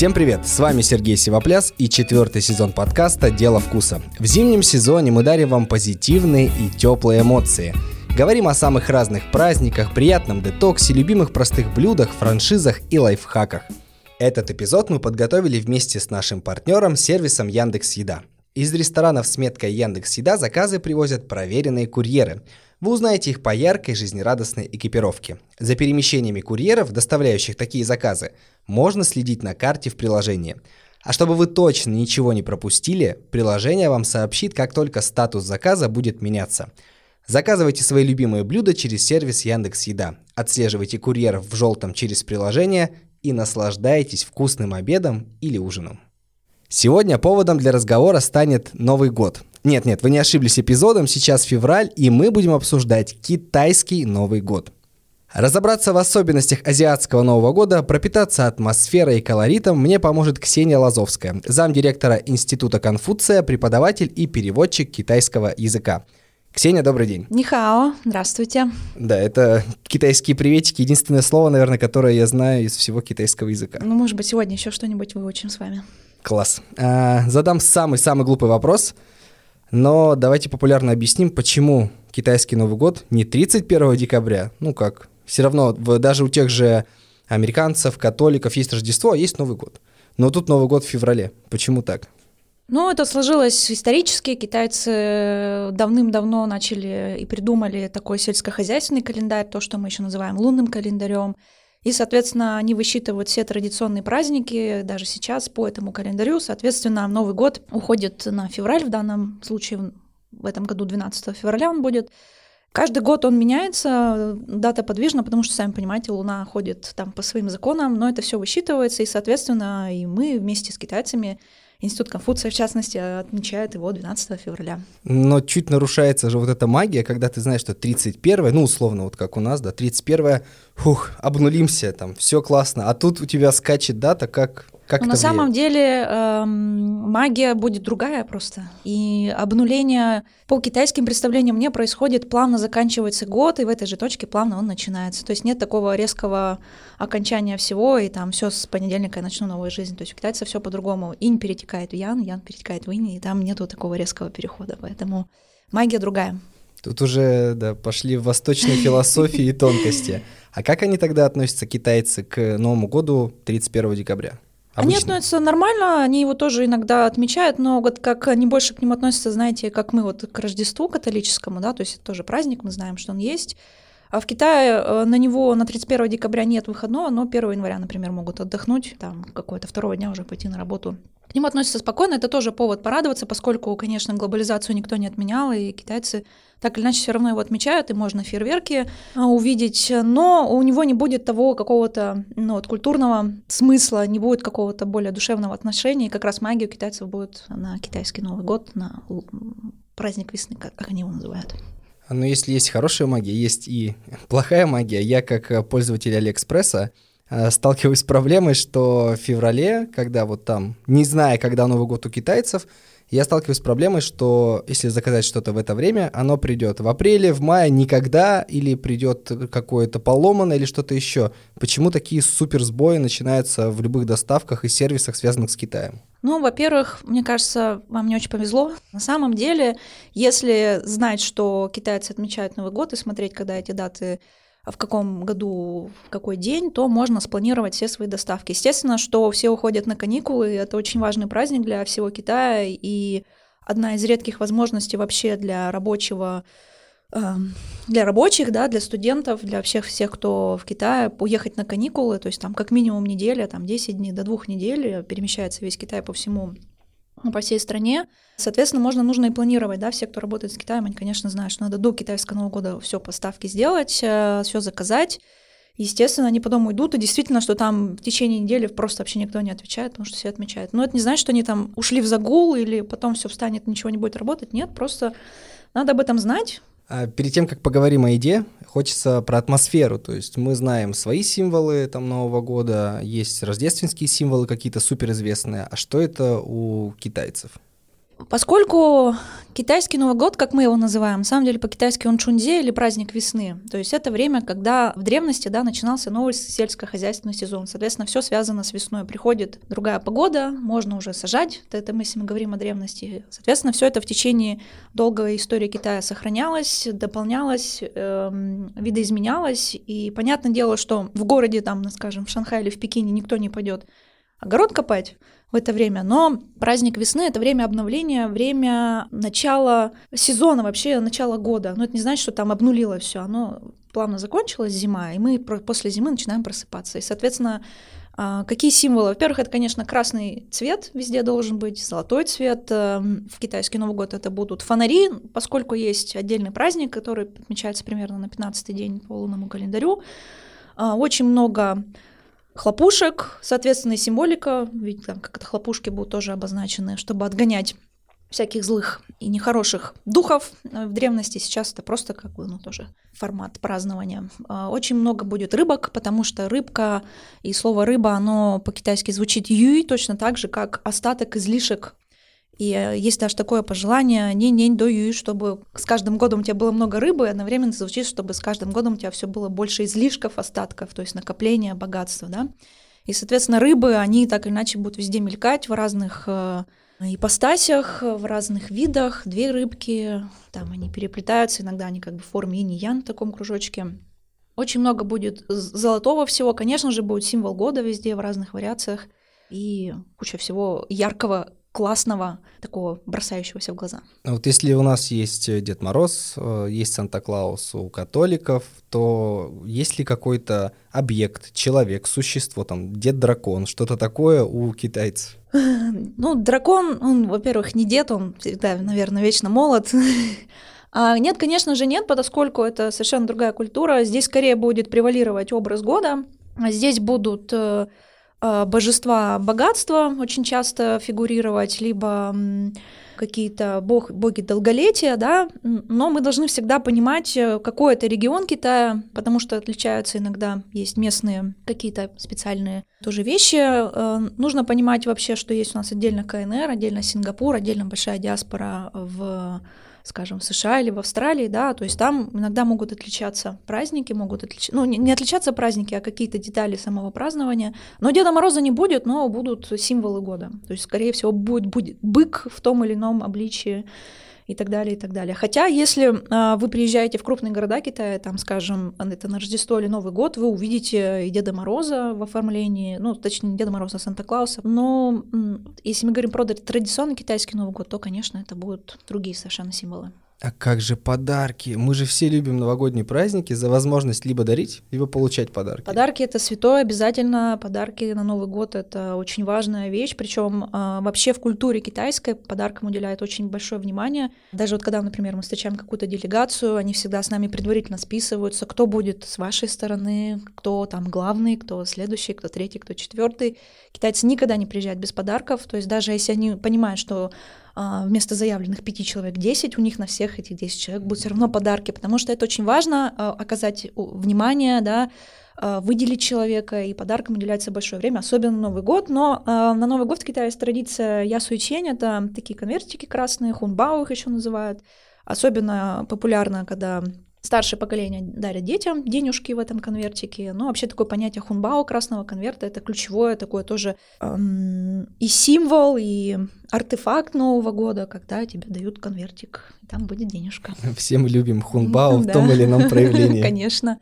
Всем привет! С вами Сергей Сивопляс и четвертый сезон подкаста «Дело вкуса». В зимнем сезоне мы дарим вам позитивные и теплые эмоции. Говорим о самых разных праздниках, приятном детоксе, любимых простых блюдах, франшизах и лайфхаках. Этот эпизод мы подготовили вместе с нашим партнером сервисом Яндекс Еда. Из ресторанов с меткой Яндекс Еда заказы привозят проверенные курьеры – вы узнаете их по яркой, жизнерадостной экипировке. За перемещениями курьеров, доставляющих такие заказы, можно следить на карте в приложении. А чтобы вы точно ничего не пропустили, приложение вам сообщит, как только статус заказа будет меняться. Заказывайте свои любимые блюда через сервис Яндекс Еда. Отслеживайте курьеров в желтом через приложение и наслаждайтесь вкусным обедом или ужином. Сегодня поводом для разговора станет Новый год – нет, нет, вы не ошиблись эпизодом, сейчас февраль, и мы будем обсуждать китайский Новый год. Разобраться в особенностях азиатского Нового года, пропитаться атмосферой и колоритом мне поможет Ксения Лазовская, замдиректора Института Конфуция, преподаватель и переводчик китайского языка. Ксения, добрый день. Нихао, здравствуйте. Да, это китайские приветики, единственное слово, наверное, которое я знаю из всего китайского языка. Ну, может быть, сегодня еще что-нибудь выучим с вами. Класс. А, задам самый-самый глупый вопрос – но давайте популярно объясним, почему китайский Новый год не 31 декабря, ну как, все равно даже у тех же американцев, католиков есть Рождество, а есть Новый год. Но тут Новый год в феврале. Почему так? Ну, это сложилось исторически. Китайцы давным-давно начали и придумали такой сельскохозяйственный календарь, то, что мы еще называем лунным календарем. И, соответственно, они высчитывают все традиционные праздники, даже сейчас по этому календарю. Соответственно, Новый год уходит на февраль, в данном случае в этом году 12 февраля он будет. Каждый год он меняется, дата подвижна, потому что, сами понимаете, Луна ходит там по своим законам, но это все высчитывается, и, соответственно, и мы вместе с китайцами Институт Конфуция, в частности, отмечает его 12 февраля. Но чуть нарушается же вот эта магия, когда ты знаешь, что 31 ну, условно, вот как у нас, да, 31 фух, обнулимся, там, все классно, а тут у тебя скачет дата, как как на самом деле эм, магия будет другая просто. И обнуление по китайским представлениям не происходит, плавно заканчивается год, и в этой же точке плавно он начинается. То есть нет такого резкого окончания всего, и там все с понедельника я начну новую жизнь. То есть у китайцев все по-другому. Инь перетекает в ян, ян перетекает в инь, и там нету такого резкого перехода. Поэтому магия другая. Тут уже да, пошли в восточной философии и тонкости. А как они тогда относятся, китайцы, к Новому году 31 декабря? Обычно. Они относятся нормально, они его тоже иногда отмечают, но вот как они больше к нему относятся, знаете, как мы вот к Рождеству католическому, да, то есть это тоже праздник, мы знаем, что он есть. А в Китае э, на него на 31 декабря нет выходного, но 1 января, например, могут отдохнуть, там какое-то второго дня уже пойти на работу. К нему относятся спокойно, это тоже повод порадоваться, поскольку, конечно, глобализацию никто не отменял, и китайцы так или иначе все равно его отмечают, и можно фейерверки а, увидеть, но у него не будет того какого-то ну, вот, культурного смысла, не будет какого-то более душевного отношения, и как раз магия у китайцев будет на китайский Новый год, на праздник весны, как они его называют. Но если есть хорошая магия, есть и плохая магия. Я, как э, пользователь Алиэкспресса, сталкиваюсь с проблемой, что в феврале, когда вот там, не зная, когда Новый год у китайцев, я сталкиваюсь с проблемой, что если заказать что-то в это время, оно придет в апреле, в мае, никогда, или придет какое-то поломанное или что-то еще. Почему такие супер сбои начинаются в любых доставках и сервисах, связанных с Китаем? Ну, во-первых, мне кажется, вам не очень повезло. На самом деле, если знать, что китайцы отмечают Новый год и смотреть, когда эти даты в каком году, в какой день, то можно спланировать все свои доставки. Естественно, что все уходят на каникулы, это очень важный праздник для всего Китая, и одна из редких возможностей вообще для рабочего эм, для рабочих, да, для студентов, для всех, всех, кто в Китае, уехать на каникулы, то есть там как минимум неделя, там 10 дней до двух недель перемещается весь Китай по всему по всей стране. Соответственно, можно, нужно и планировать, да, все, кто работает с Китаем, они, конечно, знают, что надо до китайского Нового года все поставки сделать, э, все заказать. Естественно, они потом уйдут, и действительно, что там в течение недели просто вообще никто не отвечает, потому что все отмечают. Но это не значит, что они там ушли в загул или потом все встанет, ничего не будет работать. Нет, просто надо об этом знать, а перед тем, как поговорим о еде, хочется про атмосферу. То есть мы знаем свои символы там, Нового года, есть рождественские символы какие-то суперизвестные. А что это у китайцев? Поскольку китайский Новый год, как мы его называем, на самом деле по-китайски он чунзе или праздник весны. То есть это время, когда в древности да, начинался новый сельскохозяйственный сезон. Соответственно, все связано с весной. Приходит другая погода, можно уже сажать. Это мы, если мы говорим о древности. Соответственно, все это в течение долгой истории Китая сохранялось, дополнялось, эм, видоизменялось. И понятное дело, что в городе, там, скажем, в Шанхае или в Пекине никто не пойдет огород копать в это время. Но праздник весны — это время обновления, время начала сезона, вообще начала года. Но это не значит, что там обнулило все. Оно плавно закончилась зима, и мы после зимы начинаем просыпаться. И, соответственно, а, Какие символы? Во-первых, это, конечно, красный цвет везде должен быть, золотой цвет. Эм, в китайский Новый год это будут фонари, поскольку есть отдельный праздник, который отмечается примерно на 15-й день по лунному календарю. А, очень много хлопушек, соответственно, и символика, ведь там как-то хлопушки будут тоже обозначены, чтобы отгонять всяких злых и нехороших духов э, в древности. Сейчас это просто как бы, ну, тоже формат празднования. А, очень много будет рыбок, потому что рыбка и слово рыба, оно по-китайски звучит юй, точно так же, как остаток излишек и э, есть даже такое пожелание, не не даю, чтобы с каждым годом у тебя было много рыбы, и одновременно звучит, чтобы с каждым годом у тебя все было больше излишков, остатков, то есть накопления богатства, да. И, соответственно, рыбы, они так или иначе будут везде мелькать в разных э, ипостасях, в разных видах. Две рыбки, там они переплетаются, иногда они как бы в форме инь ян в таком кружочке. Очень много будет золотого всего, конечно же, будет символ года везде в разных вариациях и куча всего яркого, классного, такого бросающегося в глаза. А вот если у нас есть э, Дед Мороз, э, есть Санта-Клаус у католиков, то есть ли какой-то объект, человек, существо, там, Дед-дракон, что-то такое у китайцев? Ну, дракон, он, во-первых, не дед, он всегда, наверное, вечно молод. А нет, конечно же, нет, поскольку это совершенно другая культура. Здесь скорее будет превалировать образ года. Здесь будут э, божества богатства очень часто фигурировать, либо какие-то бог, боги долголетия, да, но мы должны всегда понимать, э, какой это регион Китая, потому что отличаются иногда, есть местные какие-то специальные тоже вещи. Э, нужно понимать вообще, что есть у нас отдельно КНР, отдельно Сингапур, отдельно большая диаспора в скажем, в США или в Австралии, да, то есть там иногда могут отличаться праздники, могут отличаться, ну, не, не отличаться праздники, а какие-то детали самого празднования. Но Деда Мороза не будет, но будут символы года. То есть, скорее всего, будет, будет бык в том или ином обличии и так далее, и так далее. Хотя, если а, вы приезжаете в крупные города Китая, там, скажем, это на Рождество или Новый год, вы увидите и Деда Мороза в оформлении, ну, точнее, не Деда Мороза, а Санта-Клауса. Но если мы говорим про традиционный китайский Новый год, то, конечно, это будут другие совершенно символы. А как же подарки? Мы же все любим новогодние праздники за возможность либо дарить, либо получать подарки. Подарки это святое, обязательно. Подарки на Новый год это очень важная вещь. Причем э, вообще в культуре китайской подаркам уделяют очень большое внимание. Даже вот когда, например, мы встречаем какую-то делегацию, они всегда с нами предварительно списываются, кто будет с вашей стороны, кто там главный, кто следующий, кто третий, кто четвертый. Китайцы никогда не приезжают без подарков. То есть даже если они понимают, что а, вместо заявленных пяти человек 10, у них на всех этих 10 человек будут все равно подарки, потому что это очень важно а, оказать внимание, да, а, выделить человека, и подаркам уделяется большое время, особенно Новый год. Но на Новый год в Китае есть традиция ясуичень, это такие конвертики красные, хунбао их еще называют. Особенно популярно, когда Старшее поколение дарит детям денежки в этом конвертике. Ну, вообще такое понятие хунбао, красного конверта, это ключевое такое тоже эм, и символ, и артефакт Нового года, когда тебе дают конвертик, и там будет денежка. Все мы любим хунбао в том или ином проявлении. Конечно.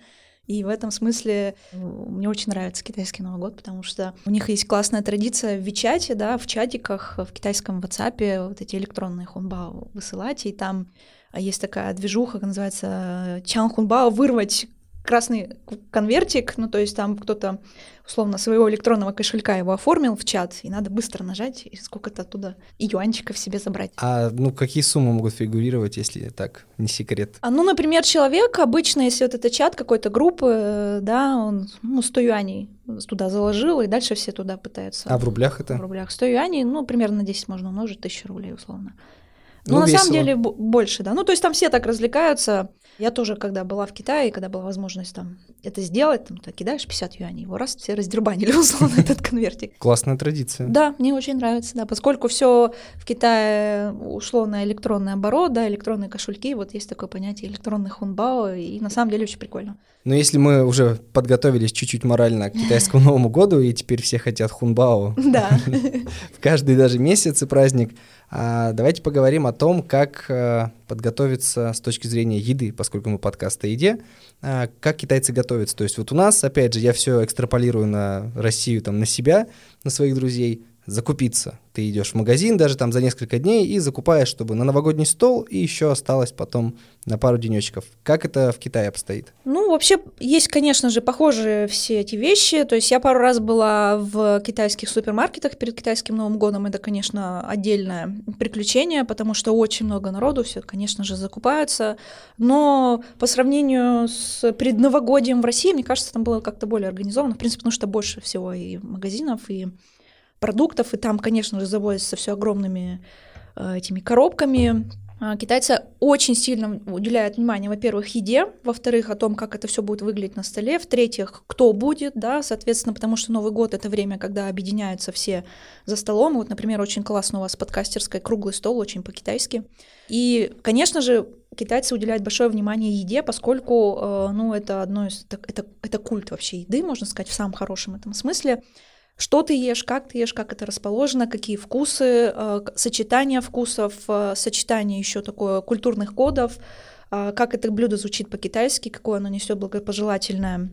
И в этом смысле мне очень нравится китайский Новый год, потому что у них есть классная традиция в Вичате, да, в чатиках, в китайском WhatsApp вот эти электронные хунбао высылать, и там есть такая движуха, называется Чан Хунбао, вырвать красный конвертик, ну то есть там кто-то условно своего электронного кошелька его оформил в чат, и надо быстро нажать и сколько-то оттуда юанчиков себе забрать. А ну какие суммы могут фигурировать, если так, не секрет? А, ну, например, человек обычно, если вот это чат какой-то группы, да, он ну, 100 юаней туда заложил, и дальше все туда пытаются. А в рублях это? В рублях 100 юаней, ну, примерно на 10 можно умножить, 1000 рублей условно Ну, ну на весело. самом деле больше, да. Ну, то есть там все так развлекаются. Я тоже, когда была в Китае, когда была возможность там это сделать, там ты кидаешь 50 юаней, его раз все раздербанили условно этот конвертик. Классная традиция. Да, мне очень нравится, да, поскольку все в Китае ушло на электронный оборот, да, электронные кошельки, вот есть такое понятие электронный хунбао, и на самом деле очень прикольно. Но если мы уже подготовились чуть-чуть морально к китайскому Новому году, и теперь все хотят хунбао да. в каждый даже месяц и праздник, давайте поговорим о том, как э, подготовиться с точки зрения еды, поскольку мы подкаст о еде, а, как китайцы готовятся. То есть вот у нас, опять же, я все экстраполирую на Россию, там, на себя, на своих друзей, закупиться. Ты идешь в магазин даже там за несколько дней и закупаешь, чтобы на новогодний стол и еще осталось потом на пару денечков. Как это в Китае обстоит? Ну, вообще есть, конечно же, похожие все эти вещи. То есть я пару раз была в китайских супермаркетах перед китайским Новым годом. Это, конечно, отдельное приключение, потому что очень много народу, все, конечно же, закупаются. Но по сравнению с предновогодием в России, мне кажется, там было как-то более организовано. В принципе, потому что больше всего и магазинов, и продуктов, и там, конечно же, завозится все огромными э, этими коробками. А, китайцы очень сильно уделяют внимание, во-первых, еде, во-вторых, о том, как это все будет выглядеть на столе, в-третьих, кто будет, да, соответственно, потому что Новый год это время, когда объединяются все за столом. Вот, например, очень классно у вас подкастерская круглый стол, очень по-китайски. И, конечно же, китайцы уделяют большое внимание еде, поскольку, э, ну, это одно из, это, это, это культ вообще еды, можно сказать, в самом хорошем этом смысле что ты ешь, как ты ешь, как это расположено, какие вкусы, э, сочетание вкусов, э, сочетание еще такое культурных кодов, э, как это блюдо звучит по-китайски, какое оно несет благопожелательное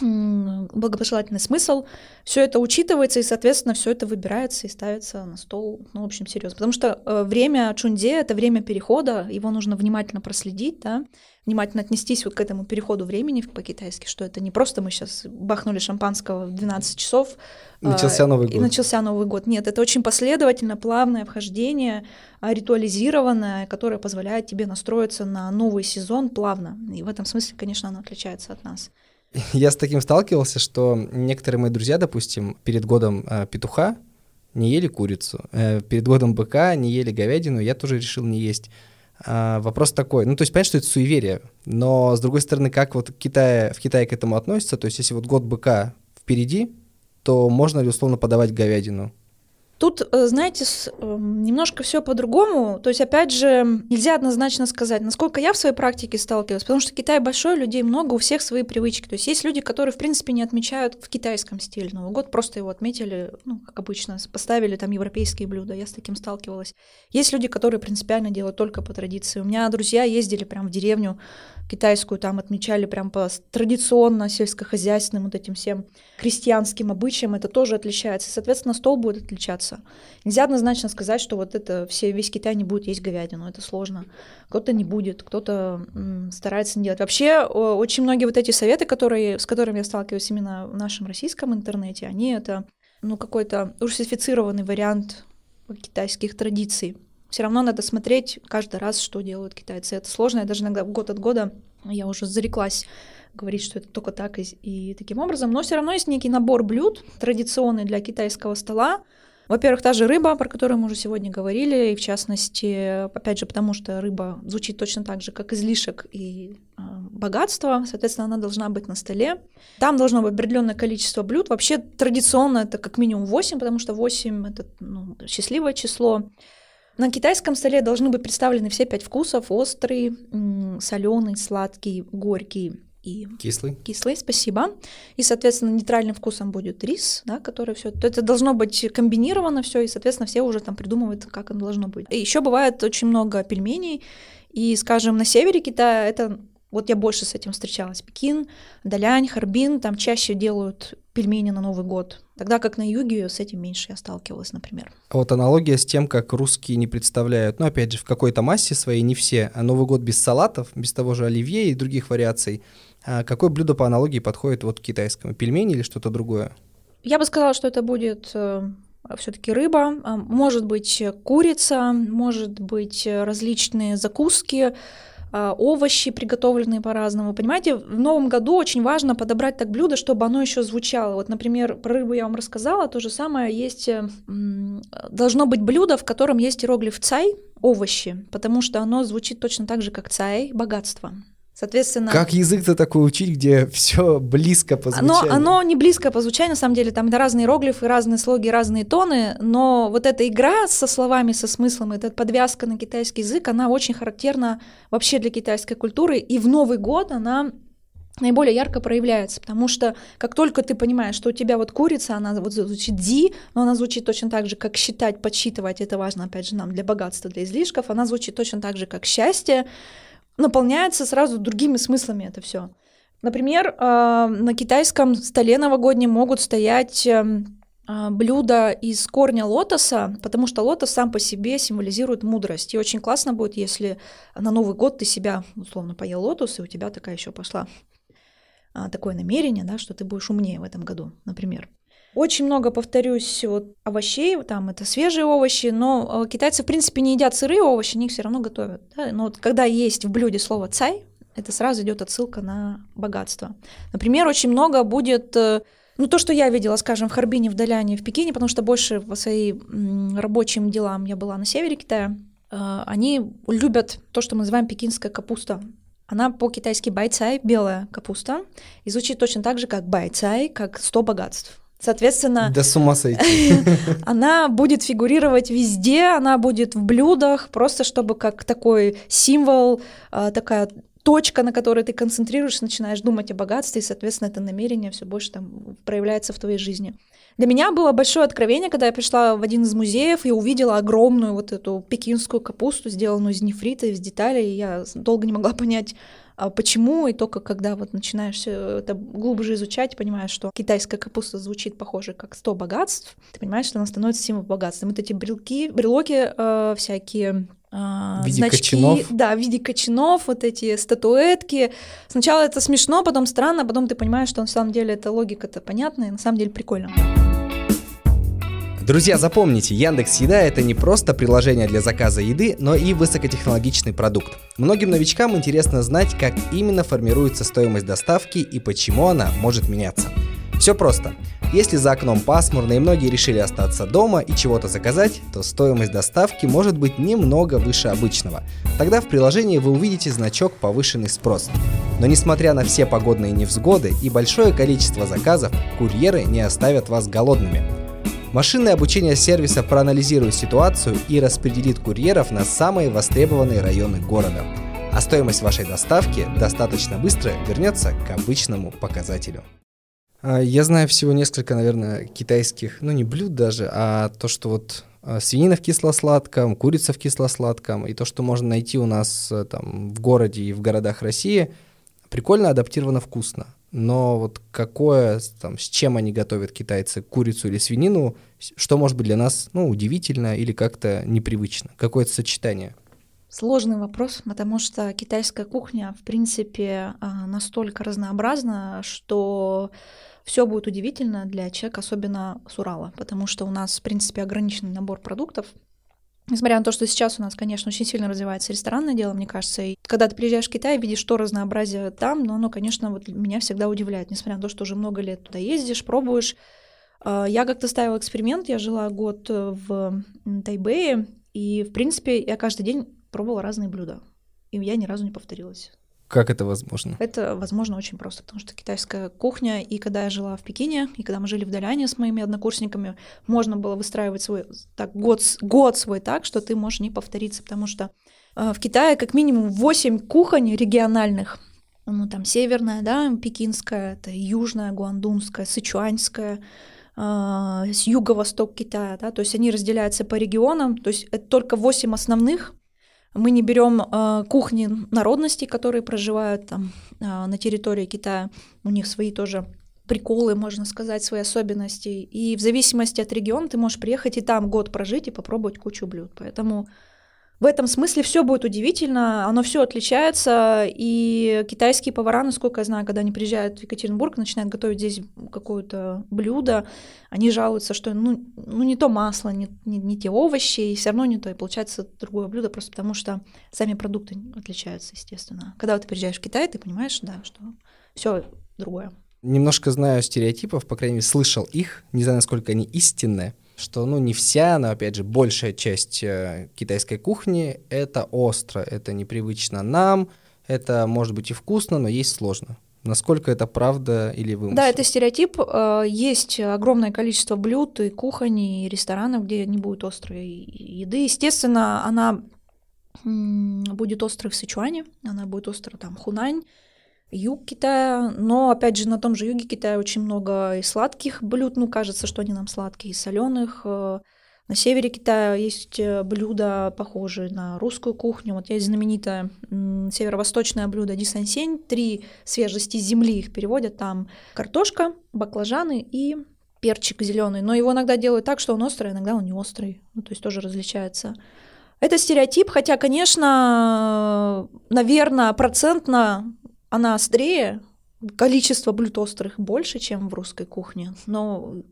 благопожелательный смысл, все это учитывается, и, соответственно, все это выбирается и ставится на стол, ну, в общем, серьезно. Потому что э, время чунде — это время перехода, его нужно внимательно проследить, да, внимательно отнестись вот к этому переходу времени по-китайски, что это не просто мы сейчас бахнули шампанского в 12 часов. Начался Новый год. И начался Новый год. Нет, это очень последовательно, плавное вхождение, а, ритуализированное, которое позволяет тебе настроиться на новый сезон плавно. И в этом смысле, конечно, оно отличается от нас. Я с таким сталкивался, что некоторые мои друзья, допустим, перед годом э, петуха не ели курицу, э, перед годом быка не ели говядину, я тоже решил не есть. А, вопрос такой, ну то есть понятно, что это суеверие, но с другой стороны, как вот Китай, в Китае к этому относится, то есть если вот год быка впереди, то можно ли условно подавать говядину? Тут, э, знаете, эм, немножко все по-другому. То есть, опять же, нельзя однозначно сказать, насколько я в своей практике сталкивалась, потому что Китай большой, людей много, у всех свои привычки. То есть есть люди, которые, в принципе, не отмечают в китайском стиле Новый год, просто его отметили, ну, как обычно, поставили там европейские блюда, я с таким сталкивалась. Есть люди, которые принципиально делают только по традиции. У меня друзья ездили прям в деревню китайскую, там отмечали прям по традиционно сельскохозяйственным вот этим всем крестьянским обычаям, это тоже отличается. Соответственно, стол будет отличаться. Нельзя однозначно сказать, что вот это все, весь Китай не будет есть говядину, это сложно. Кто-то не будет, кто-то старается не делать. Вообще, очень многие вот эти советы, которые, с которыми я сталкиваюсь именно в нашем российском интернете, они это ну, какой-то русифицированный вариант китайских традиций все равно надо смотреть каждый раз, что делают китайцы. Это сложно, я даже иногда год от года я уже зареклась говорить, что это только так и, и таким образом, но все равно есть некий набор блюд традиционный для китайского стола. Во-первых, та же рыба, про которую мы уже сегодня говорили, и в частности, опять же, потому что рыба звучит точно так же, как излишек и э, богатство, соответственно, она должна быть на столе. Там должно быть определенное количество блюд. Вообще традиционно это как минимум 8, потому что 8 это ну, счастливое число. На китайском столе должны быть представлены все пять вкусов: острый, соленый, сладкий, горький и кислый. Кислый, спасибо. И, соответственно, нейтральным вкусом будет рис, да, который все. Это должно быть комбинировано все, и, соответственно, все уже там придумывают, как оно должно быть. И еще бывает очень много пельменей. И, скажем, на севере Китая это вот я больше с этим встречалась. Пекин, Далянь, Харбин, там чаще делают пельмени на Новый год. Тогда как на юге с этим меньше я сталкивалась, например. А вот аналогия с тем, как русские не представляют, ну, опять же, в какой-то массе своей, не все, а Новый год без салатов, без того же оливье и других вариаций. А какое блюдо по аналогии подходит вот к китайскому? Пельмени или что-то другое? Я бы сказала, что это будет э, все-таки рыба, а, может быть курица, может быть различные закуски, овощи приготовленные по-разному. Понимаете, в новом году очень важно подобрать так блюдо, чтобы оно еще звучало. Вот, например, про рыбу я вам рассказала, то же самое есть, э, должно быть блюдо, в котором есть иероглиф цай, овощи, потому что оно звучит точно так же, как цай, богатство. Соответственно... Как язык-то такой учить, где все близко по звучанию? Оно, оно не близко по звучанию, на самом деле, там разные иероглифы, разные слоги, разные тоны, но вот эта игра со словами, со смыслом, эта подвязка на китайский язык, она очень характерна вообще для китайской культуры, и в Новый год она наиболее ярко проявляется, потому что как только ты понимаешь, что у тебя вот курица, она вот звучит ди, но она звучит точно так же, как считать, подсчитывать, это важно, опять же, нам для богатства, для излишков, она звучит точно так же, как счастье, наполняется сразу другими смыслами это все. Например, а, на китайском столе новогоднем могут стоять эм, а, блюда из корня лотоса, потому что лотос сам по себе символизирует мудрость. И очень классно будет, если на Новый год ты себя, условно, поел лотос, и у тебя такая еще пошла а, такое намерение, да, что ты будешь умнее в этом году, например. Очень много, повторюсь, вот овощей, там это свежие овощи, но э, китайцы, в принципе, не едят сырые овощи, они их все равно готовят. Да? Но вот когда есть в блюде слово цай, это сразу идет отсылка на богатство. Например, очень много будет э, ну, то, что я видела, скажем, в Харбине, в Даляне, в Пекине, потому что больше по своим рабочим делам я была на севере Китая, э, они любят то, что мы называем пекинская капуста. Она по-китайски байцай, белая капуста, и звучит точно так же, как байцай, как сто богатств. Соответственно, да с ума сойти. она будет фигурировать везде, она будет в блюдах, просто чтобы как такой символ, а, такая точка, на которой ты концентрируешься, начинаешь думать о богатстве, и, соответственно, это намерение все больше там проявляется в твоей жизни. Для меня было большое откровение, когда я пришла в один из музеев и увидела огромную вот эту пекинскую капусту, сделанную из нефрита, из деталей, и я долго не могла понять, почему, и только когда вот начинаешь все это глубже изучать, понимаешь, что китайская капуста звучит похоже как 100 богатств, ты понимаешь, что она становится символом богатства. Вот эти брелки, брелоки э, всякие э, в виде значки, кочанов. да, в виде кочанов, вот эти статуэтки. Сначала это смешно, потом странно, потом ты понимаешь, что на самом деле эта логика-то понятная, и на самом деле прикольно. Друзья, запомните, Яндекс Еда это не просто приложение для заказа еды, но и высокотехнологичный продукт. Многим новичкам интересно знать, как именно формируется стоимость доставки и почему она может меняться. Все просто. Если за окном пасмурно и многие решили остаться дома и чего-то заказать, то стоимость доставки может быть немного выше обычного. Тогда в приложении вы увидите значок «Повышенный спрос». Но несмотря на все погодные невзгоды и большое количество заказов, курьеры не оставят вас голодными. Машинное обучение сервиса проанализирует ситуацию и распределит курьеров на самые востребованные районы города. А стоимость вашей доставки достаточно быстро вернется к обычному показателю. А, я знаю всего несколько, наверное, китайских, ну не блюд даже, а то, что вот а, свинина в кисло-сладком, курица в кисло-сладком, и то, что можно найти у нас э, там в городе и в городах России, прикольно адаптировано вкусно но вот какое, там, с чем они готовят китайцы, курицу или свинину, что может быть для нас, ну, удивительно или как-то непривычно, какое-то сочетание? Сложный вопрос, потому что китайская кухня, в принципе, а, настолько разнообразна, что все будет удивительно для человека, особенно с Урала, потому что у нас, в принципе, ограниченный набор продуктов, Несмотря на то, что сейчас у нас, конечно, очень сильно развивается ресторанное дело, мне кажется, и когда ты приезжаешь в Китай, видишь то разнообразие там, но оно, конечно, вот меня всегда удивляет, несмотря на то, что уже много лет туда ездишь, пробуешь. А, я как-то ставила эксперимент, я жила год э, в Тайбэе, и, в принципе, я каждый день пробовала разные блюда, и я ни разу не повторилась. Как это возможно? Это возможно очень просто, потому что китайская кухня, и когда я жила в Пекине, и когда мы жили в Даляне с моими однокурсниками, можно было выстраивать свой так, год, год свой так, что ты можешь не повториться, потому что э, в Китае как минимум 8 кухонь региональных, ну там северная, да, пекинская, это южная, гуандунская, сычуаньская, э, с юго-восток Китая, да, то есть они разделяются по регионам, то есть это только 8 основных, мы не берем э, кухни народностей, которые проживают там э, на территории Китая. У них свои тоже приколы, можно сказать, свои особенности. И в зависимости от региона ты можешь приехать и там год прожить и попробовать кучу блюд. Поэтому в этом смысле все будет удивительно, оно все отличается, и китайские повара, насколько я знаю, когда они приезжают в Екатеринбург, начинают готовить здесь какое-то блюдо, они жалуются, что ну, ну не то масло, не, не, не те овощи, и все равно не то, и получается другое блюдо, просто потому что сами продукты отличаются, естественно. Когда ты приезжаешь в Китай, ты понимаешь, да, что все другое. Немножко знаю стереотипов, по крайней мере, слышал их, не знаю, насколько они истинные что, ну, не вся, но, опять же, большая часть э, китайской кухни — это остро, это непривычно нам, это может быть и вкусно, но есть сложно. Насколько это правда или вымысел? Да, это стереотип. Э, есть огромное количество блюд и кухонь, и ресторанов, где не будет острой еды. Естественно, она будет острой в Сычуане, она будет острой там Хунань, юг Китая, но опять же на том же юге Китая очень много и сладких блюд, ну кажется, что они нам сладкие, и соленых. Э, на севере Китая есть э, блюда, похожие на русскую кухню. Вот есть знаменитое северо-восточное блюдо дисансень, три свежести земли их переводят, там картошка, баклажаны и перчик зеленый. Но его иногда делают так, что он острый, иногда он не острый. Ну, то есть тоже различается. Это стереотип, хотя, конечно, наверное, процентно она острее, количество блюд острых больше, чем в русской кухне, но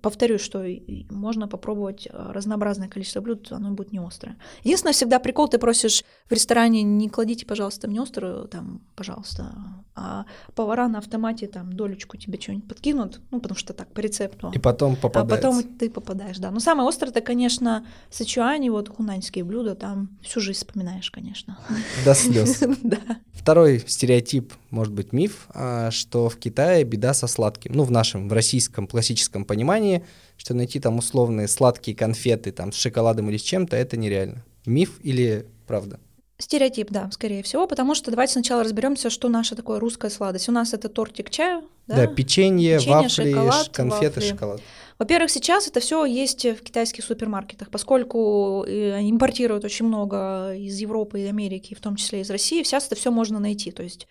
Повторюсь, что можно попробовать э, разнообразное количество блюд, оно будет не острое. Единственное, всегда прикол, ты просишь в ресторане, не кладите, пожалуйста, мне острую, там, пожалуйста, а повара на автомате там долечку тебе что-нибудь подкинут, ну, потому что так, по рецепту. И потом попадаешь. А потом ты попадаешь, да. Но самое острое, это, конечно, сычуани, вот хунаньские блюда, там всю жизнь вспоминаешь, конечно. До слез. Да. Второй стереотип, может быть, миф, а, что в Китае беда со сладким. Ну, в нашем, в российском классическом понимании, что найти там условные сладкие конфеты там с шоколадом или с чем-то, это нереально. Миф или правда? Стереотип, да, скорее всего, потому что давайте сначала разберемся, что наше такое русская сладость. У нас это тортик чаю, да, да печенье, печенье, вафли, шоколад, конфеты, вафли. шоколад. Во-первых, сейчас это все есть в китайских супермаркетах, поскольку э, импортируют очень много из Европы и Америки, в том числе из России. Сейчас это все можно найти. То есть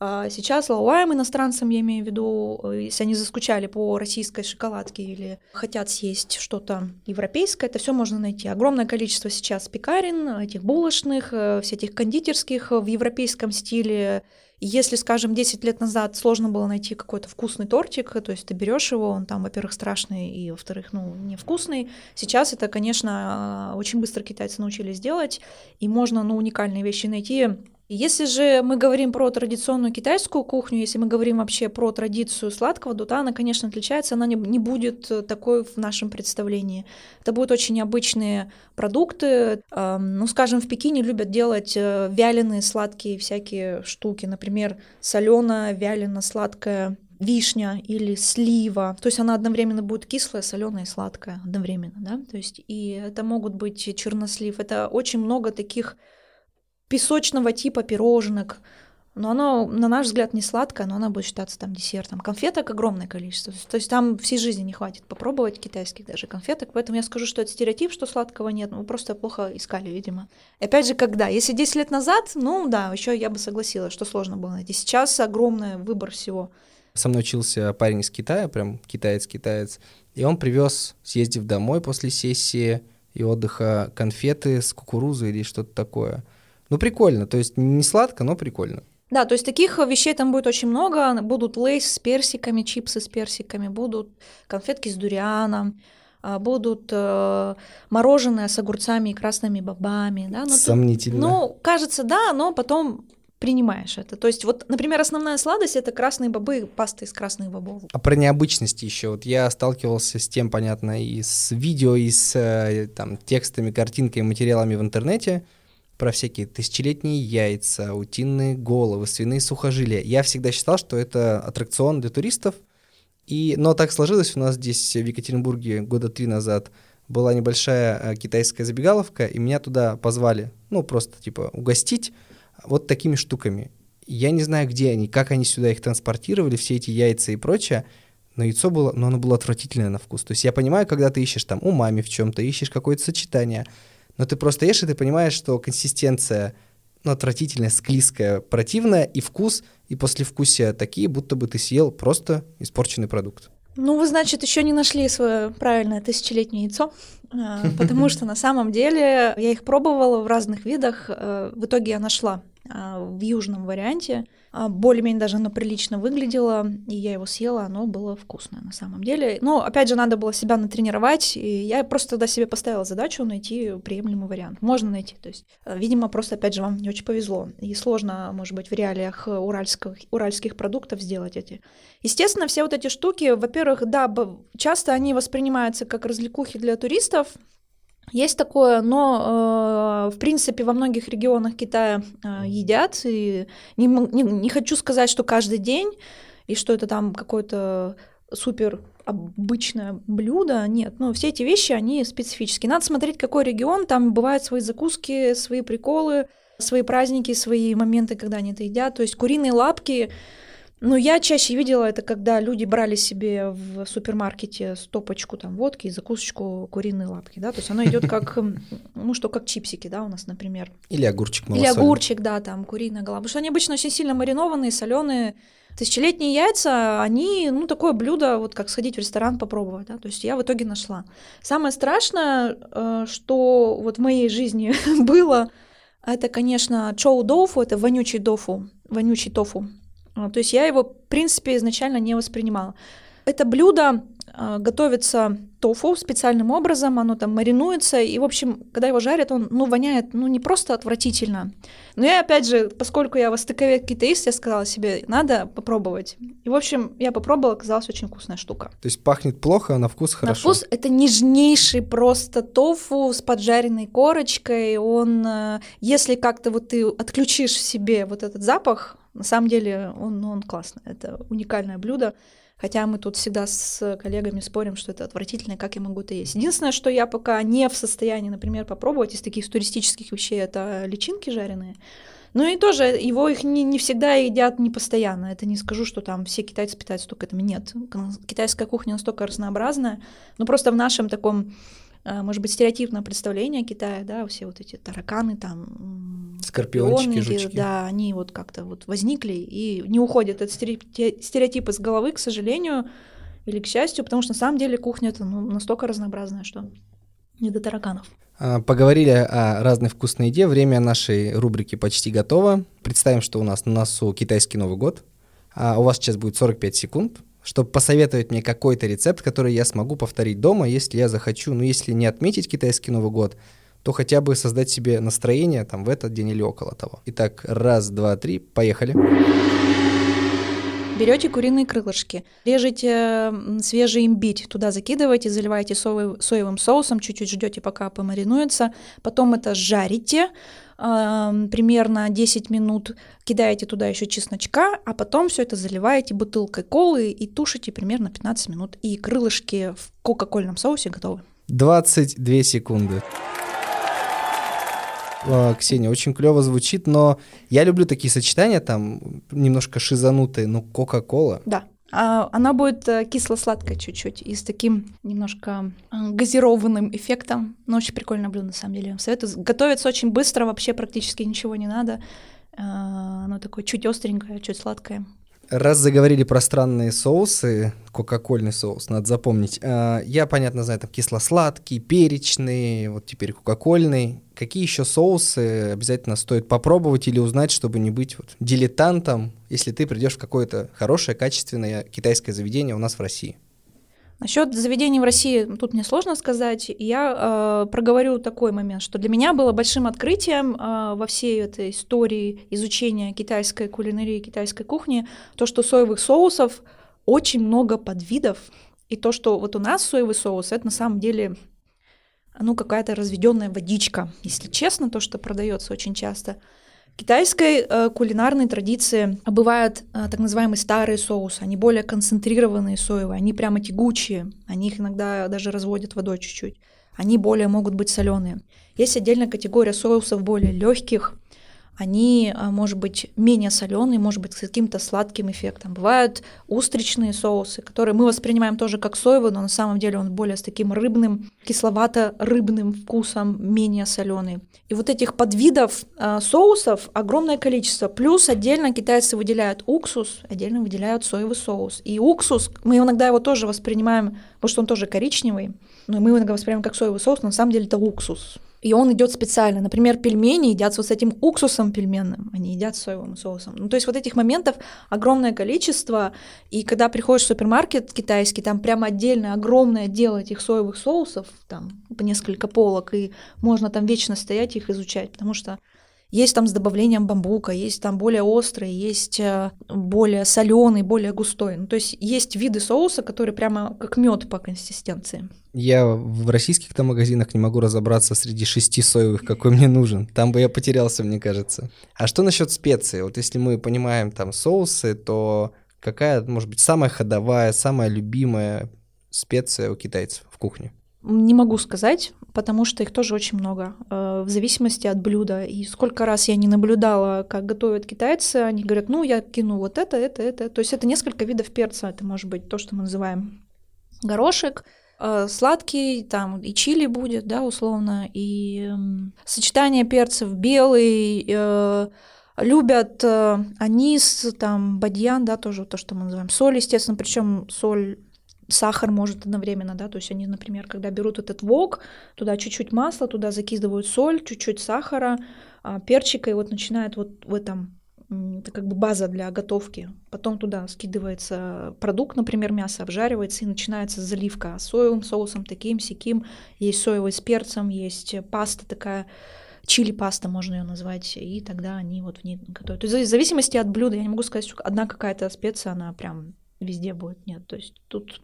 сейчас лауваем иностранцам, я имею в виду, э, если они заскучали по российской шоколадке или хотят съесть что-то европейское, это все можно найти. Огромное количество сейчас пекарен, этих булочных, э, всяких кондитерских в европейском стиле. если, скажем, 10 лет назад сложно было найти какой-то вкусный тортик, то есть ты берешь его, он там, во-первых, страшный, и, во-вторых, ну, невкусный. Сейчас это, конечно, очень быстро китайцы научились делать, и можно, ну, уникальные вещи найти если же мы говорим про традиционную китайскую кухню, если мы говорим вообще про традицию сладкого, то она, конечно, отличается, она не, не будет э, такой в нашем представлении. Это будут очень необычные продукты. Ну, скажем, в Пекине любят делать э, вяленые сладкие всякие штуки, например, соленая, вялено сладкая вишня или слива. То есть она одновременно будет кислая, соленая и сладкая одновременно, да. То есть и это могут быть чернослив. Это очень много таких песочного типа пироженок. Но оно, на наш взгляд, не сладкое, но оно будет считаться там десертом. Конфеток огромное количество. То есть там всей жизни не хватит попробовать китайских даже конфеток. Поэтому я скажу, что это стереотип, что сладкого нет. Мы просто плохо искали, видимо. Опять же, когда? Если 10 лет назад, ну да, еще я бы согласилась, что сложно было найти. Сейчас огромный выбор всего. Со мной учился парень из Китая, прям китаец-китаец. И он привез, съездив домой после сессии и отдыха, конфеты с кукурузой или что-то такое – ну, прикольно, то есть не сладко, но прикольно. Да, то есть таких вещей там будет очень много. Будут лейс с персиками, чипсы с персиками, будут конфетки с дурианом, а, будут э, мороженое с огурцами и красными бобами. Да? Но Сомнительно. Тут, ну, кажется, да, но потом принимаешь это. То есть вот, например, основная сладость это красные бобы, паста из красных бобов. А про необычности еще. Вот я сталкивался с тем, понятно, и с видео, и с э, там, текстами, картинками, материалами в интернете, про всякие тысячелетние яйца, утиные головы, свиные сухожилия. Я всегда считал, что это аттракцион для туристов, и, но так сложилось, у нас здесь в Екатеринбурге года три назад была небольшая э, китайская забегаловка, и меня туда позвали, ну, просто, типа, угостить вот такими штуками. Я не знаю, где они, как они сюда их транспортировали, все эти яйца и прочее, но яйцо было, но оно было отвратительное на вкус. То есть я понимаю, когда ты ищешь там умами в чем-то, ищешь какое-то сочетание, но ты просто ешь, и ты понимаешь, что консистенция ну, отвратительная, склизкая, противная, и вкус, и послевкусие такие, будто бы ты съел просто испорченный продукт. Ну, вы, значит, еще не нашли свое правильное тысячелетнее яйцо, а, потому что на самом деле я их пробовала в разных видах. Э, в итоге я нашла а, в южном варианте. А, более-менее даже оно прилично выглядело, и я его съела, оно было вкусное на самом деле. Но, опять же, надо было себя натренировать, и я просто тогда себе поставила задачу найти приемлемый вариант. Можно найти, то есть, э, видимо, просто, опять же, вам не очень повезло. И сложно, может быть, в реалиях уральских, уральских продуктов сделать эти. Естественно, все вот эти штуки, во-первых, да, часто они воспринимаются как развлекухи для туристов, есть такое, но э, в принципе во многих регионах Китая э, едят. И не, не, не хочу сказать, что каждый день, и что это там какое-то супер обычное блюдо. Нет, но все эти вещи, они специфические. Надо смотреть, какой регион, там бывают свои закуски, свои приколы, свои праздники, свои моменты, когда они это едят. То есть куриные лапки ну, я чаще видела это, когда люди брали себе в супермаркете стопочку там водки и закусочку куриные лапки, да, то есть оно идет как, ну, что как чипсики, да, у нас, например. Или огурчик малосольный. Или огурчик, да, там, куриная голова, потому что они обычно очень сильно маринованные, соленые. Тысячелетние яйца, они, ну, такое блюдо, вот как сходить в ресторан попробовать, да, то есть я в итоге нашла. Самое страшное, э, что вот в моей жизни было, это, конечно, чоу дофу, это вонючий дофу, вонючий тофу. А, то есть я его, в принципе, изначально не воспринимала. Это блюдо а, готовится тофу специальным образом, оно там маринуется, и, в общем, когда его жарят, он, ну, воняет, ну, не просто отвратительно. Но я, опять же, поскольку я востоковед китаист, я сказала себе, надо попробовать. И, в общем, я попробовала, оказалась очень вкусная штука. То есть пахнет плохо, а на вкус хорошо? На вкус это нежнейший просто тофу с поджаренной корочкой, он, э, если как-то вот ты отключишь в себе вот этот запах, на самом деле он, ну, он классный, это уникальное блюдо. Хотя мы тут всегда с коллегами спорим, что это отвратительно, как я могу это есть. Единственное, что я пока не в состоянии, например, попробовать из таких туристических вещей, это личинки жареные. Ну и тоже его их не, не всегда едят не постоянно. Это не скажу, что там все китайцы питаются только этими. Нет. Китайская кухня настолько разнообразная. Но просто в нашем таком может быть, стереотипное представление Китая, да, все вот эти тараканы там, скорпиончики, жучки. да, они вот как-то вот возникли и не уходят этот стереотип из головы, к сожалению, или к счастью, потому что на самом деле кухня это ну, настолько разнообразная, что не до тараканов. А, поговорили о разной вкусной еде. Время нашей рубрики почти готово. Представим, что у нас на носу китайский Новый год. А у вас сейчас будет 45 секунд чтобы посоветовать мне какой-то рецепт, который я смогу повторить дома, если я захочу. Ну, если не отметить китайский Новый год, то хотя бы создать себе настроение там в этот день или около того. Итак, раз, два, три, поехали. Берете куриные крылышки, режете свежий имбирь, туда закидываете, заливаете соевым соусом, чуть-чуть ждете, пока помаринуется, потом это жарите, примерно 10 минут кидаете туда еще чесночка, а потом все это заливаете бутылкой колы и тушите примерно 15 минут. И крылышки в кока-кольном соусе готовы. 22 секунды. Ксения, очень клево звучит, но я люблю такие сочетания, там немножко шизанутые, но Кока-Кола. Да. А, она будет э, кисло-сладкая чуть-чуть и с таким немножко э, газированным эффектом. Но очень прикольное блюдо, на самом деле. Советую. Готовится очень быстро, вообще практически ничего не надо. А, оно такое чуть остренькое, чуть сладкое. Раз заговорили про странные соусы, кока-кольный соус, надо запомнить. А, я, понятно, знаю, там кисло-сладкий, перечный, вот теперь кока-кольный. Какие еще соусы обязательно стоит попробовать или узнать, чтобы не быть вот дилетантом, если ты придешь в какое-то хорошее, качественное китайское заведение у нас в России? Насчет заведений в России тут мне сложно сказать. Я э, проговорю такой момент, что для меня было большим открытием э, во всей этой истории изучения китайской кулинарии, китайской кухни, то, что соевых соусов очень много подвидов, и то, что вот у нас соевый соус, это на самом деле ну, какая-то разведенная водичка, если честно, то, что продается очень часто – китайской э, кулинарной традиции бывают э, так называемые старые соусы, они более концентрированные соевые, они прямо тягучие, они их иногда даже разводят водой чуть-чуть, они более могут быть соленые. Есть отдельная категория соусов более легких, они, а, может быть, менее соленые, может быть, с каким-то сладким эффектом. Бывают устричные соусы, которые мы воспринимаем тоже как соевый, но на самом деле он более с таким рыбным, кисловато-рыбным вкусом, менее соленый. И вот этих подвидов э, соусов огромное количество. Плюс отдельно китайцы выделяют уксус, отдельно выделяют соевый соус. И уксус, мы иногда его тоже воспринимаем, потому что он тоже коричневый, но мы его иногда воспринимаем как соевый соус, но на самом деле это уксус. И он идет специально. Например, пельмени едят вот с этим уксусом пельменным, они едят с соевым соусом. Ну, то есть вот этих моментов огромное количество. И когда приходишь в супермаркет китайский, там прямо отдельное огромное отдел этих соевых соусов, там по несколько полок, и можно там вечно стоять их изучать, потому что есть там с добавлением бамбука, есть там более острый, есть э, более соленый, более густой. Ну, то есть есть виды соуса, которые прямо как мед по консистенции. Я в российских там магазинах не могу разобраться среди шести соевых, какой мне нужен. Там бы я потерялся, мне кажется. А что насчет специй? Вот если мы понимаем там соусы, то какая, может быть, самая ходовая, самая любимая специя у китайцев в кухне? Не могу сказать, потому что их тоже очень много, э, в зависимости от блюда. И сколько раз я не наблюдала, как готовят китайцы, они говорят, ну, я кину вот это, это, это. То есть это несколько видов перца. Это может быть то, что мы называем горошек, э, сладкий, там и чили будет, да, условно, и сочетание перцев белый, э, любят анис, там бадьян, да, тоже то, что мы называем соль, естественно, причем соль сахар может одновременно, да, то есть они, например, когда берут этот вок, туда чуть-чуть масла, туда закидывают соль, чуть-чуть сахара, а, перчика, и вот начинает вот в этом это как бы база для готовки. Потом туда скидывается продукт, например, мясо обжаривается, и начинается заливка соевым соусом, таким, сяким. Есть соевый с перцем, есть паста такая, чили-паста можно ее назвать, и тогда они вот в ней готовят. То есть в зависимости от блюда, я не могу сказать, что одна какая-то специя, она прям везде будет. Нет, то есть тут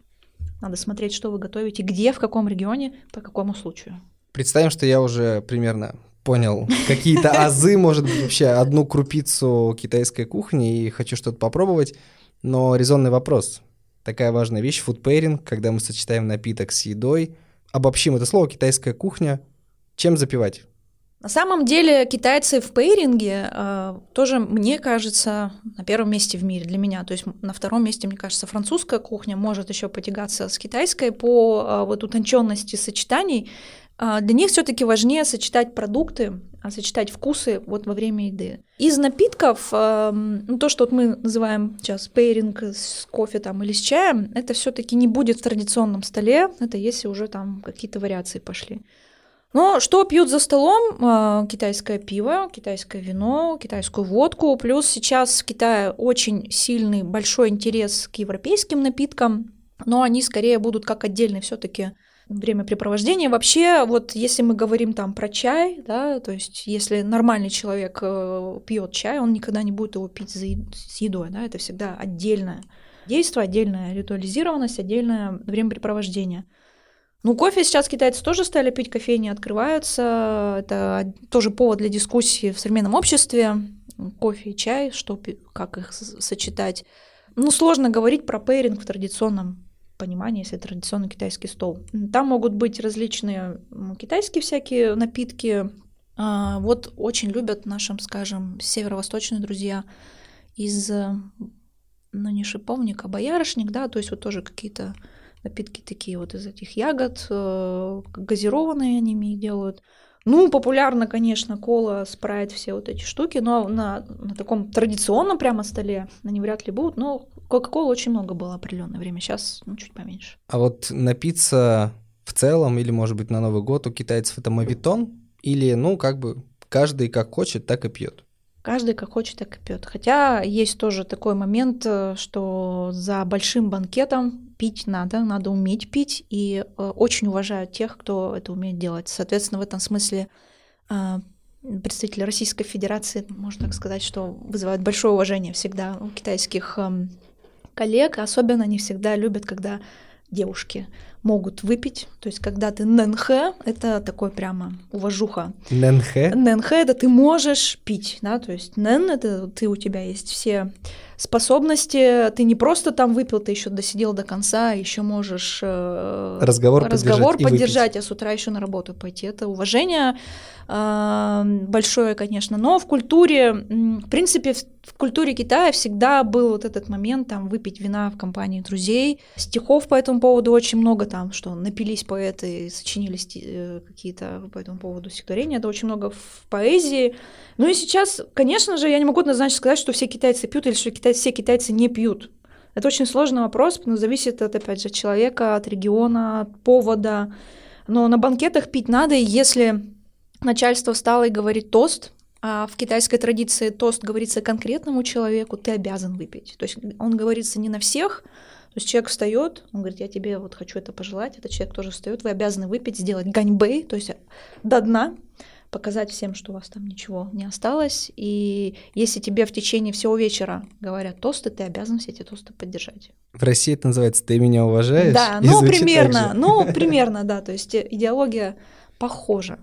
надо смотреть, что вы готовите, где, в каком регионе, по какому случаю. Представим, что я уже примерно понял какие-то азы, может быть, вообще одну крупицу китайской кухни и хочу что-то попробовать. Но резонный вопрос. Такая важная вещь, фудпейринг, когда мы сочетаем напиток с едой. Обобщим это слово китайская кухня. Чем запивать? На самом деле китайцы в пейринге э, тоже, мне кажется, на первом месте в мире для меня. То есть на втором месте, мне кажется, французская кухня может еще потягаться с китайской по э, вот утонченности сочетаний. Э, для них все-таки важнее сочетать продукты, а сочетать вкусы вот во время еды. Из напитков, э, ну, то, что вот мы называем сейчас пейринг с кофе там или с чаем, это все-таки не будет в традиционном столе, это если уже там какие-то вариации пошли. Но что пьют за столом? А, китайское пиво, китайское вино, китайскую водку. Плюс сейчас в Китае очень сильный, большой интерес к европейским напиткам, но они скорее будут как отдельный все-таки времяпрепровождение. Вообще, вот если мы говорим там про чай, да, то есть если нормальный человек э, пьет чай, он никогда не будет его пить с едой, да, это всегда отдельное действие, отдельная ритуализированность, отдельное времяпрепровождение. Ну, кофе сейчас китайцы тоже стали пить, кофейни открываются. Это тоже повод для дискуссии в современном обществе. Кофе и чай, что, как их сочетать. Ну, сложно говорить про пейринг в традиционном понимании, если традиционный китайский стол. Там могут быть различные китайские всякие напитки. А, вот очень любят нашим, скажем, северо-восточные друзья из, ну, не шиповник, а боярышник, да, то есть вот тоже какие-то напитки такие вот из этих ягод, э, газированные они мне делают. Ну, популярно, конечно, кола, спрайт, все вот эти штуки, но на, на таком традиционном прямо столе они вряд ли будут, но Кока-колы очень много было определенное время, сейчас ну, чуть поменьше. А вот напиться в целом или, может быть, на Новый год у китайцев это мавитон? Или, ну, как бы каждый как хочет, так и пьет? Каждый как хочет, так и пьет. Хотя есть тоже такой момент, э, что за большим банкетом пить надо, надо уметь пить, и э, очень уважают тех, кто это умеет делать. Соответственно, в этом смысле э, представители Российской Федерации, можно так сказать, что вызывают большое уважение всегда у китайских эм, коллег. Особенно они всегда любят, когда девушки могут выпить. То есть, когда ты ННХ, это такой прямо уважуха. ННХ? ННХ это ты можешь пить, да, то есть НН это ты у тебя есть все способности, ты не просто там выпил, ты еще досидел до конца, еще можешь э, разговор, разговор поддержать, поддержать а с утра еще на работу пойти. Это уважение э, большое, конечно, но в культуре, в принципе, в, в культуре Китая всегда был вот этот момент там выпить вина в компании друзей. Стихов по этому поводу очень много там, что напились поэты, сочинили э, какие-то по этому поводу стихотворения. Это очень много в поэзии. Ну и сейчас, конечно же, я не могу однозначно сказать, что все китайцы пьют или что китайцы, все китайцы не пьют. Это очень сложный вопрос, но зависит от, опять же, человека, от региона, от повода. Но на банкетах пить надо, и если начальство встало и говорит тост, а в китайской традиции тост говорится конкретному человеку, ты обязан выпить. То есть он говорится не на всех, то есть человек встает, он говорит, я тебе вот хочу это пожелать, этот человек тоже встает, вы обязаны выпить, сделать ганьбэй, то есть до дна, показать всем, что у вас там ничего не осталось. И если тебе в течение всего вечера говорят тосты, ты обязан все эти тосты поддержать. В России это называется «ты меня уважаешь»? Да, ну примерно, ну примерно, да, то есть идеология похожа.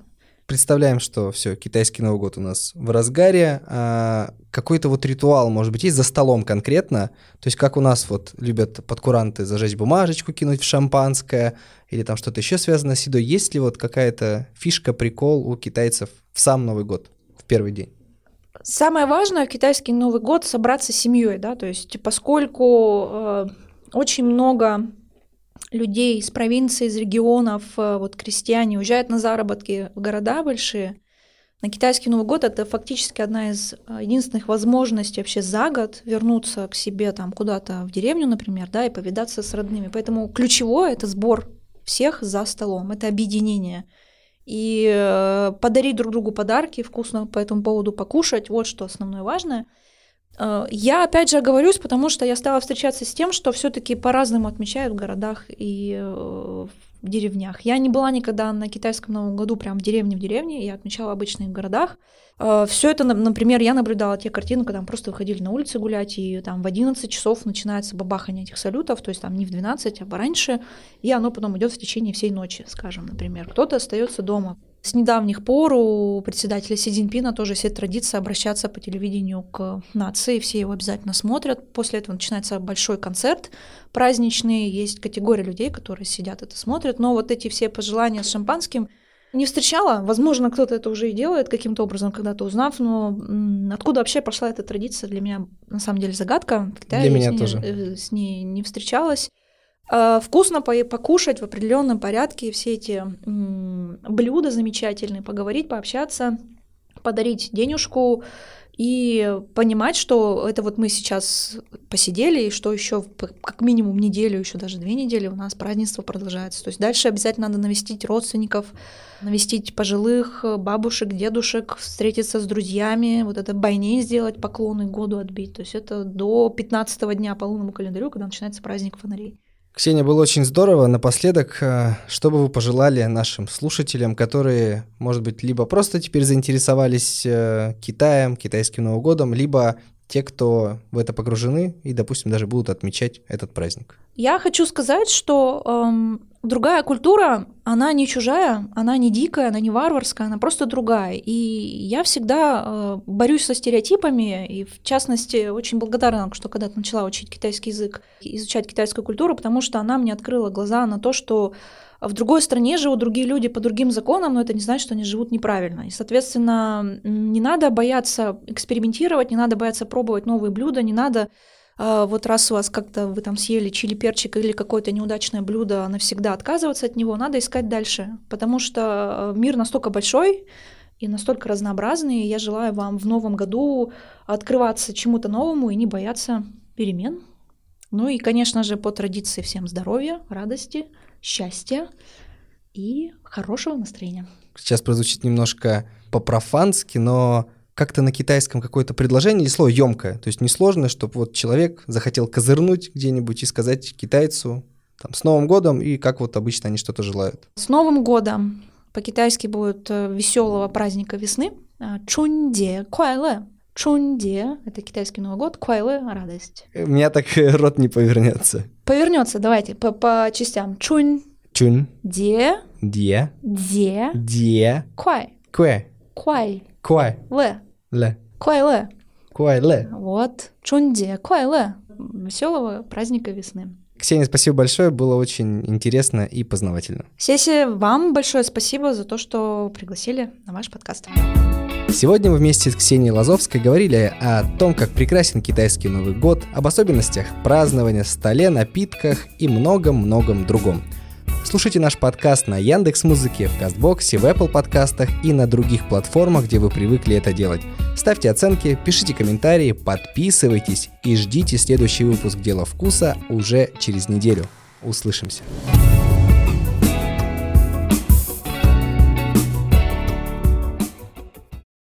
Представляем, что все, китайский Новый год у нас в разгаре. А какой-то вот ритуал, может быть, есть за столом конкретно? То есть как у нас вот любят подкуранты зажечь бумажечку, кинуть в шампанское, или там что-то еще связано с едой. Есть ли вот какая-то фишка, прикол у китайцев в сам Новый год, в первый день? Самое важное в китайский Новый год собраться с семьей, да, то есть поскольку э, очень много людей из провинции, из регионов, э, вот крестьяне уезжают на заработки в города большие, на китайский Новый год это фактически одна из э, единственных возможностей вообще за год вернуться к себе там куда-то в деревню, например, да, и повидаться с родными. Поэтому ключевое это сбор всех за столом, это объединение. И э, подарить друг другу подарки, вкусно по этому поводу покушать, вот что основное важное. Э, я опять же оговорюсь, потому что я стала встречаться с тем, что все-таки по-разному отмечают в городах и э, в деревнях. Я не была никогда на китайском Новом году прям в деревне в деревне, я отмечала обычно в городах. Э, Все это, например, я наблюдала те картины, когда мы просто выходили на улицы гулять, и там в 11 часов начинается бабахание этих салютов, то есть там не в 12, а пораньше, и оно потом идет в течение всей ночи, скажем, например. Кто-то остается дома. С недавних пор у председателя Си Цзиньпина тоже есть традиция обращаться по телевидению к нации, все его обязательно смотрят. После этого начинается большой концерт праздничный, есть категория людей, которые сидят это смотрят, но вот эти все пожелания с шампанским – не встречала. Возможно, кто-то это уже и делает каким-то образом, когда-то узнав, но откуда вообще пошла эта традиция, для меня на самом деле загадка. Когда для меня с ней, тоже. Э, с ней не встречалась. А, вкусно покушать в определенном порядке все эти блюда замечательные, поговорить, пообщаться, подарить денежку, и понимать, что это вот мы сейчас посидели, и что еще как минимум неделю, еще даже две недели у нас празднество продолжается. То есть дальше обязательно надо навестить родственников, навестить пожилых, бабушек, дедушек, встретиться с друзьями, вот это байней сделать, поклоны году отбить. То есть это до 15 дня по лунному календарю, когда начинается праздник фонарей. Ксения, было очень здорово. Напоследок, э, что бы вы пожелали нашим слушателям, которые, может быть, либо просто теперь заинтересовались э, Китаем, китайским Новым годом, либо те, кто в это погружены и, допустим, даже будут отмечать этот праздник? Я хочу сказать, что эм, другая культура, она не чужая, она не дикая, она не варварская, она просто другая. И я всегда э, борюсь со стереотипами, и в частности очень благодарна, что когда-то начала учить китайский язык, изучать китайскую культуру, потому что она мне открыла глаза на то, что в другой стране живут другие люди по другим законам, но это не значит, что они живут неправильно. И, соответственно, не надо бояться экспериментировать, не надо бояться пробовать новые блюда, не надо а, вот раз у вас как-то вы там съели чили перчик или какое-то неудачное блюдо, навсегда отказываться от него, надо искать дальше, потому что э, мир настолько большой и настолько разнообразный, и я желаю вам в новом году открываться чему-то новому и не бояться перемен. Ну и, конечно же, по традиции всем здоровья, радости, счастья и хорошего настроения. Сейчас прозвучит немножко по-профански, но как-то на китайском какое-то предложение или слово емкое. То есть несложно, чтобы вот человек захотел козырнуть где-нибудь и сказать китайцу там, с Новым годом, и как вот обычно они что-то желают. С Новым годом по-китайски будет э, веселого праздника весны. А, Чунде Куайле. Чунде – это китайский Новый год, Куайле – радость. У меня так рот не повернется. Повернется, давайте, по, по частям. Чунь чун, де, де, де, де, куай, куэ, куай, куай, ле, ле, куай ле. куай, ле. Вот. Чунде, куай ле. Веселого праздника весны. Ксения, спасибо большое, было очень интересно и познавательно. Сеси, вам большое спасибо за то, что пригласили на ваш подкаст. Сегодня мы вместе с Ксенией Лазовской говорили о том, как прекрасен китайский Новый год, об особенностях празднования, столе, напитках и многом-многом другом. Слушайте наш подкаст на Яндекс Музыке, в Кастбоксе, в Apple подкастах и на других платформах, где вы привыкли это делать. Ставьте оценки, пишите комментарии, подписывайтесь и ждите следующий выпуск «Дела вкуса» уже через неделю. Услышимся.